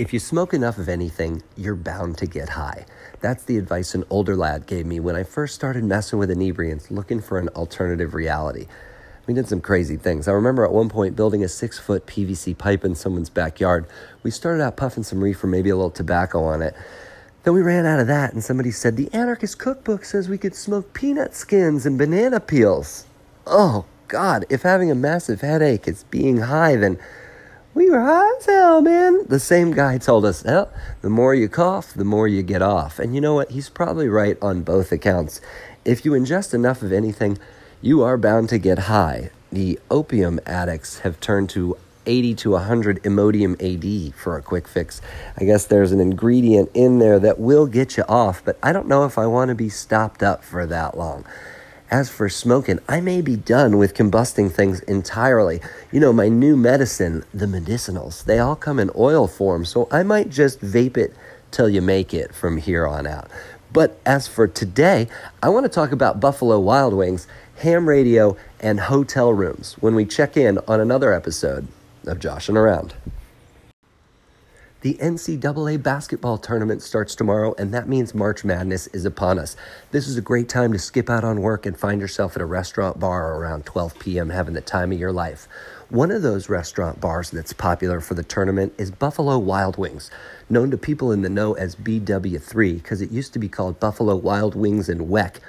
If you smoke enough of anything, you're bound to get high. That's the advice an older lad gave me when I first started messing with inebriants, looking for an alternative reality. We did some crazy things. I remember at one point building a six foot PVC pipe in someone's backyard. We started out puffing some reefer, maybe a little tobacco on it. Then we ran out of that, and somebody said, The Anarchist Cookbook says we could smoke peanut skins and banana peels. Oh, God, if having a massive headache is being high, then we were high as hell, man. The same guy told us, the more you cough, the more you get off. And you know what? He's probably right on both accounts. If you ingest enough of anything, you are bound to get high. The opium addicts have turned to 80 to 100 Imodium AD for a quick fix. I guess there's an ingredient in there that will get you off, but I don't know if I want to be stopped up for that long. As for smoking, I may be done with combusting things entirely. You know, my new medicine, the medicinals, they all come in oil form, so I might just vape it till you make it from here on out. But as for today, I want to talk about Buffalo Wild Wings, ham radio, and hotel rooms when we check in on another episode of Joshing Around. The NCAA basketball tournament starts tomorrow, and that means March Madness is upon us. This is a great time to skip out on work and find yourself at a restaurant bar around 12 p.m., having the time of your life. One of those restaurant bars that's popular for the tournament is Buffalo Wild Wings, known to people in the know as BW3 because it used to be called Buffalo Wild Wings and Weck.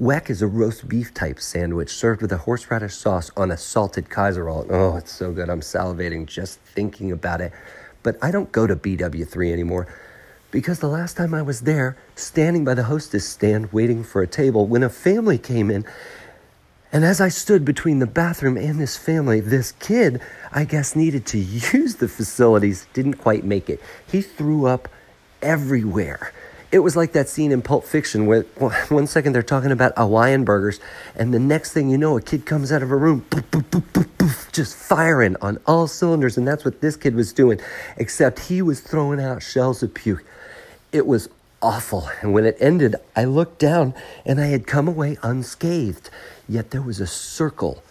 Weck is a roast beef type sandwich served with a horseradish sauce on a salted Kaiser roll. Oh, it's so good. I'm salivating just thinking about it. But I don't go to BW3 anymore because the last time I was there, standing by the hostess stand waiting for a table, when a family came in, and as I stood between the bathroom and this family, this kid, I guess, needed to use the facilities, didn't quite make it. He threw up everywhere. It was like that scene in Pulp Fiction where one second they're talking about Hawaiian burgers, and the next thing you know, a kid comes out of a room, poof, poof, poof, just firing on all cylinders. And that's what this kid was doing, except he was throwing out shells of puke. It was awful. And when it ended, I looked down and I had come away unscathed. Yet there was a circle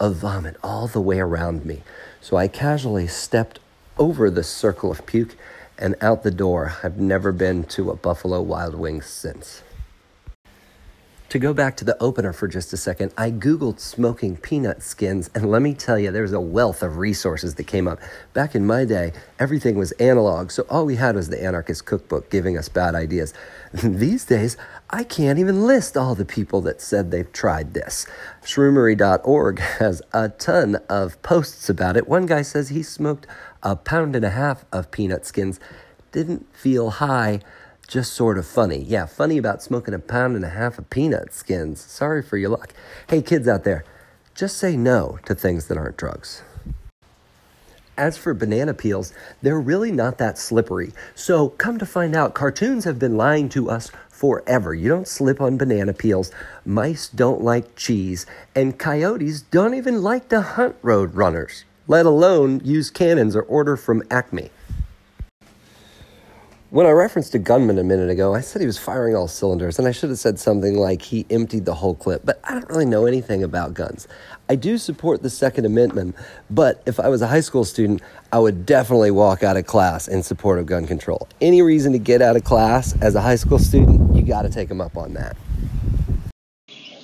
of vomit all the way around me. So I casually stepped over the circle of puke and out the door. I've never been to a Buffalo Wild Wings since. To go back to the opener for just a second, I Googled smoking peanut skins, and let me tell you, there's a wealth of resources that came up. Back in my day, everything was analog, so all we had was the Anarchist Cookbook giving us bad ideas. These days, I can't even list all the people that said they've tried this. Shroomery.org has a ton of posts about it. One guy says he smoked a pound and a half of peanut skins, didn't feel high, just sort of funny. Yeah, funny about smoking a pound and a half of peanut skins. Sorry for your luck. Hey, kids out there, just say no to things that aren't drugs. As for banana peels, they're really not that slippery. So, come to find out, cartoons have been lying to us forever. You don't slip on banana peels, mice don't like cheese, and coyotes don't even like to hunt road runners let alone use cannons or order from Acme. When I referenced a gunman a minute ago, I said he was firing all cylinders, and I should have said something like he emptied the whole clip, but I don't really know anything about guns. I do support the Second Amendment, but if I was a high school student, I would definitely walk out of class in support of gun control. Any reason to get out of class as a high school student, you got to take them up on that.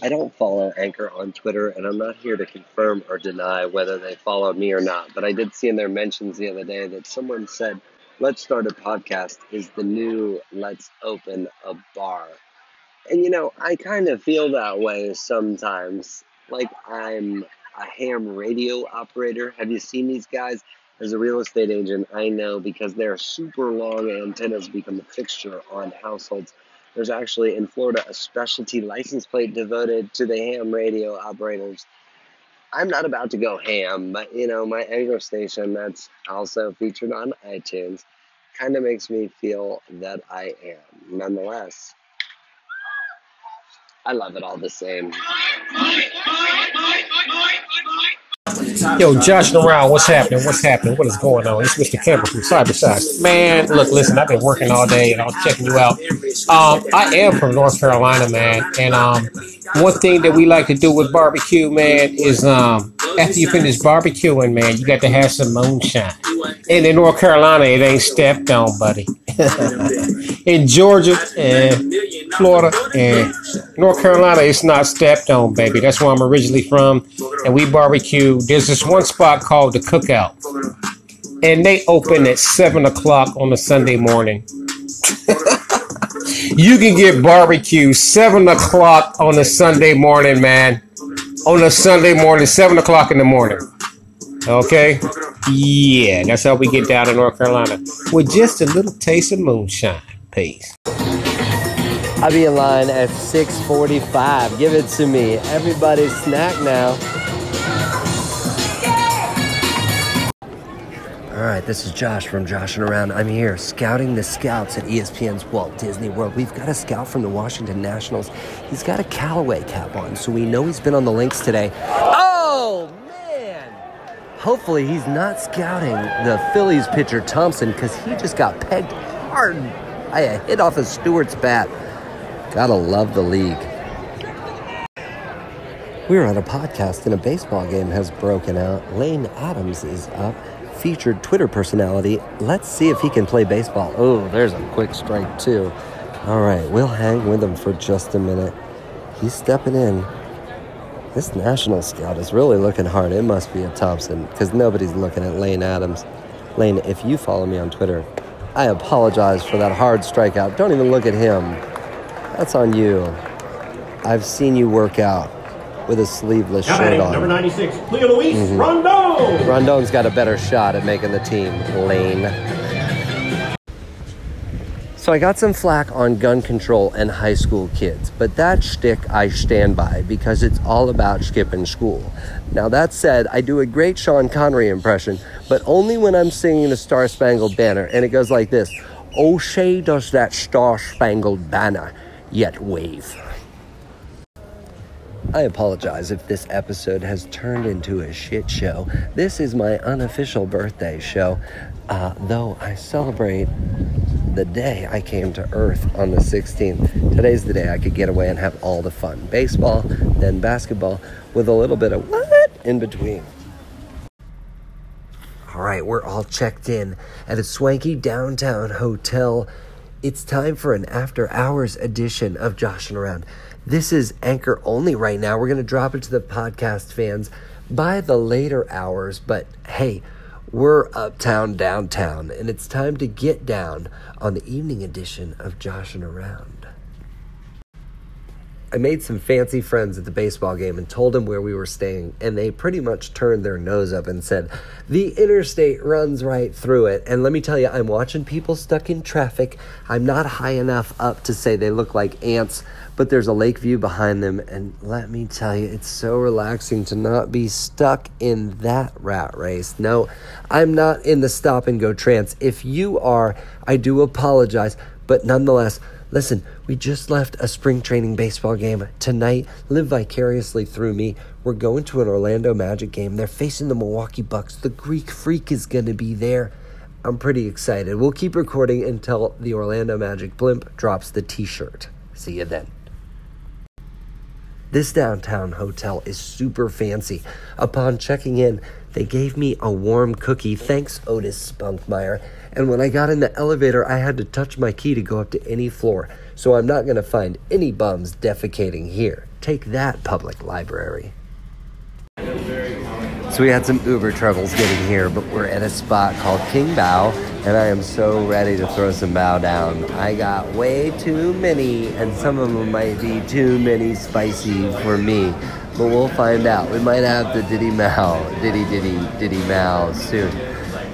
I don't follow Anchor on Twitter, and I'm not here to confirm or deny whether they followed me or not. But I did see in their mentions the other day that someone said, Let's Start a Podcast is the new Let's Open a Bar. And you know, I kind of feel that way sometimes. Like I'm a ham radio operator. Have you seen these guys? As a real estate agent, I know because their super long antennas become a fixture on households there's actually in Florida a specialty license plate devoted to the ham radio operators. I'm not about to go ham, but you know, my Anchor station that's also featured on iTunes kind of makes me feel that I am. Nonetheless, I love it all the same. Yo, Joshing around, what's happening? What's happening? What is going on? It's Mr. Campbell from Cyberside. Man, look, listen, I've been working all day and I'm checking you out. Um, I am from North Carolina, man, and um, one thing that we like to do with barbecue, man, is um, after you finish barbecuing, man, you got to have some moonshine. And in North Carolina, it ain't stepped on, buddy. in Georgia and Florida and North Carolina, it's not stepped on, baby. That's where I'm originally from. And we barbecue. There's this one spot called the Cookout. And they open at 7 o'clock on a Sunday morning. You can get barbecue 7 o'clock on a Sunday morning, man. On a Sunday morning, 7 o'clock in the morning. Okay? Yeah, that's how we get down in North Carolina. With just a little taste of moonshine. Peace. I'll be in line at 6:45. Give it to me. Everybody snack now. All right, this is Josh from Joshing Around. I'm here scouting the scouts at ESPN's Walt Disney World. We've got a scout from the Washington Nationals. He's got a Callaway cap on, so we know he's been on the links today. Oh, man! Hopefully, he's not scouting the Phillies pitcher Thompson because he just got pegged hard. I hit off of Stewart's bat. Gotta love the league. We're on a podcast and a baseball game has broken out. Lane Adams is up. Featured Twitter personality. Let's see if he can play baseball. Oh, there's a quick strike, too. All right, we'll hang with him for just a minute. He's stepping in. This national scout is really looking hard. It must be a Thompson because nobody's looking at Lane Adams. Lane, if you follow me on Twitter, I apologize for that hard strikeout. Don't even look at him. That's on you. I've seen you work out with a sleeveless shirt on. number 96, Cleo Luis mm-hmm. Rondon. Rondon's got a better shot at making the team, Lane. So I got some flack on gun control and high school kids, but that shtick I stand by because it's all about skipping school. Now that said, I do a great Sean Connery impression, but only when I'm singing the Star Spangled Banner, and it goes like this: oh, "O'Shea does that Star Spangled Banner yet wave." I apologize if this episode has turned into a shit show. This is my unofficial birthday show, uh, though I celebrate the day I came to Earth on the 16th. Today's the day I could get away and have all the fun baseball, then basketball, with a little bit of what in between. All right, we're all checked in at a swanky downtown hotel. It's time for an after hours edition of Joshing Around. This is anchor only right now. We're going to drop it to the podcast fans by the later hours, but hey, we're uptown, downtown, and it's time to get down on the evening edition of Joshing Around. I made some fancy friends at the baseball game and told them where we were staying, and they pretty much turned their nose up and said, The interstate runs right through it. And let me tell you, I'm watching people stuck in traffic. I'm not high enough up to say they look like ants, but there's a lake view behind them. And let me tell you, it's so relaxing to not be stuck in that rat race. No, I'm not in the stop and go trance. If you are, I do apologize, but nonetheless, Listen, we just left a spring training baseball game. Tonight, live vicariously through me. We're going to an Orlando Magic game. They're facing the Milwaukee Bucks. The Greek Freak is going to be there. I'm pretty excited. We'll keep recording until the Orlando Magic blimp drops the t shirt. See you then. This downtown hotel is super fancy. Upon checking in, they gave me a warm cookie. Thanks, Otis Spunkmeyer. And when I got in the elevator, I had to touch my key to go up to any floor. So I'm not going to find any bums defecating here. Take that, public library. So we had some Uber troubles getting here, but we're at a spot called King Bao, and I am so ready to throw some bao down. I got way too many, and some of them might be too many spicy for me. But we'll find out. We might have the Diddy Mal, Diddy Diddy Diddy Mal soon.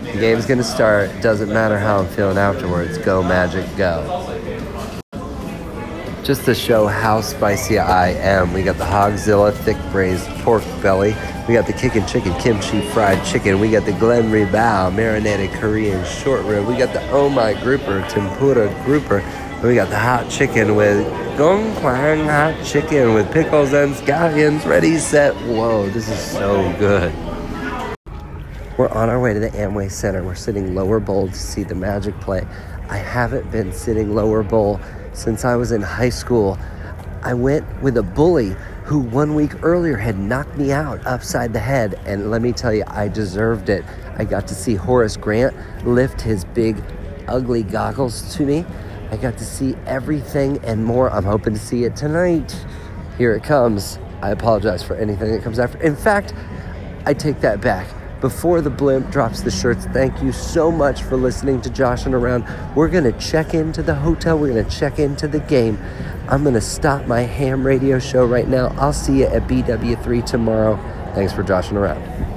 The game's gonna start. Doesn't matter how I'm feeling afterwards. Go Magic, go just to show how spicy I am. We got the Hogzilla thick braised pork belly. We got the kickin' chicken kimchi fried chicken. We got the Glen Bao marinated Korean short rib. We got the Oh My Grouper tempura grouper. We got the hot chicken with gong kwang hot chicken with pickles and scallions. Ready, set, whoa! This is so good. We're on our way to the Amway Center. We're sitting lower bowl to see the Magic play. I haven't been sitting lower bowl since I was in high school. I went with a bully who one week earlier had knocked me out upside the head. And let me tell you, I deserved it. I got to see Horace Grant lift his big, ugly goggles to me. I got to see everything and more. I'm hoping to see it tonight. Here it comes. I apologize for anything that comes after. In fact, I take that back. Before the blimp drops the shirts, thank you so much for listening to Joshing Around. We're going to check into the hotel. We're going to check into the game. I'm going to stop my ham radio show right now. I'll see you at BW3 tomorrow. Thanks for joshing around.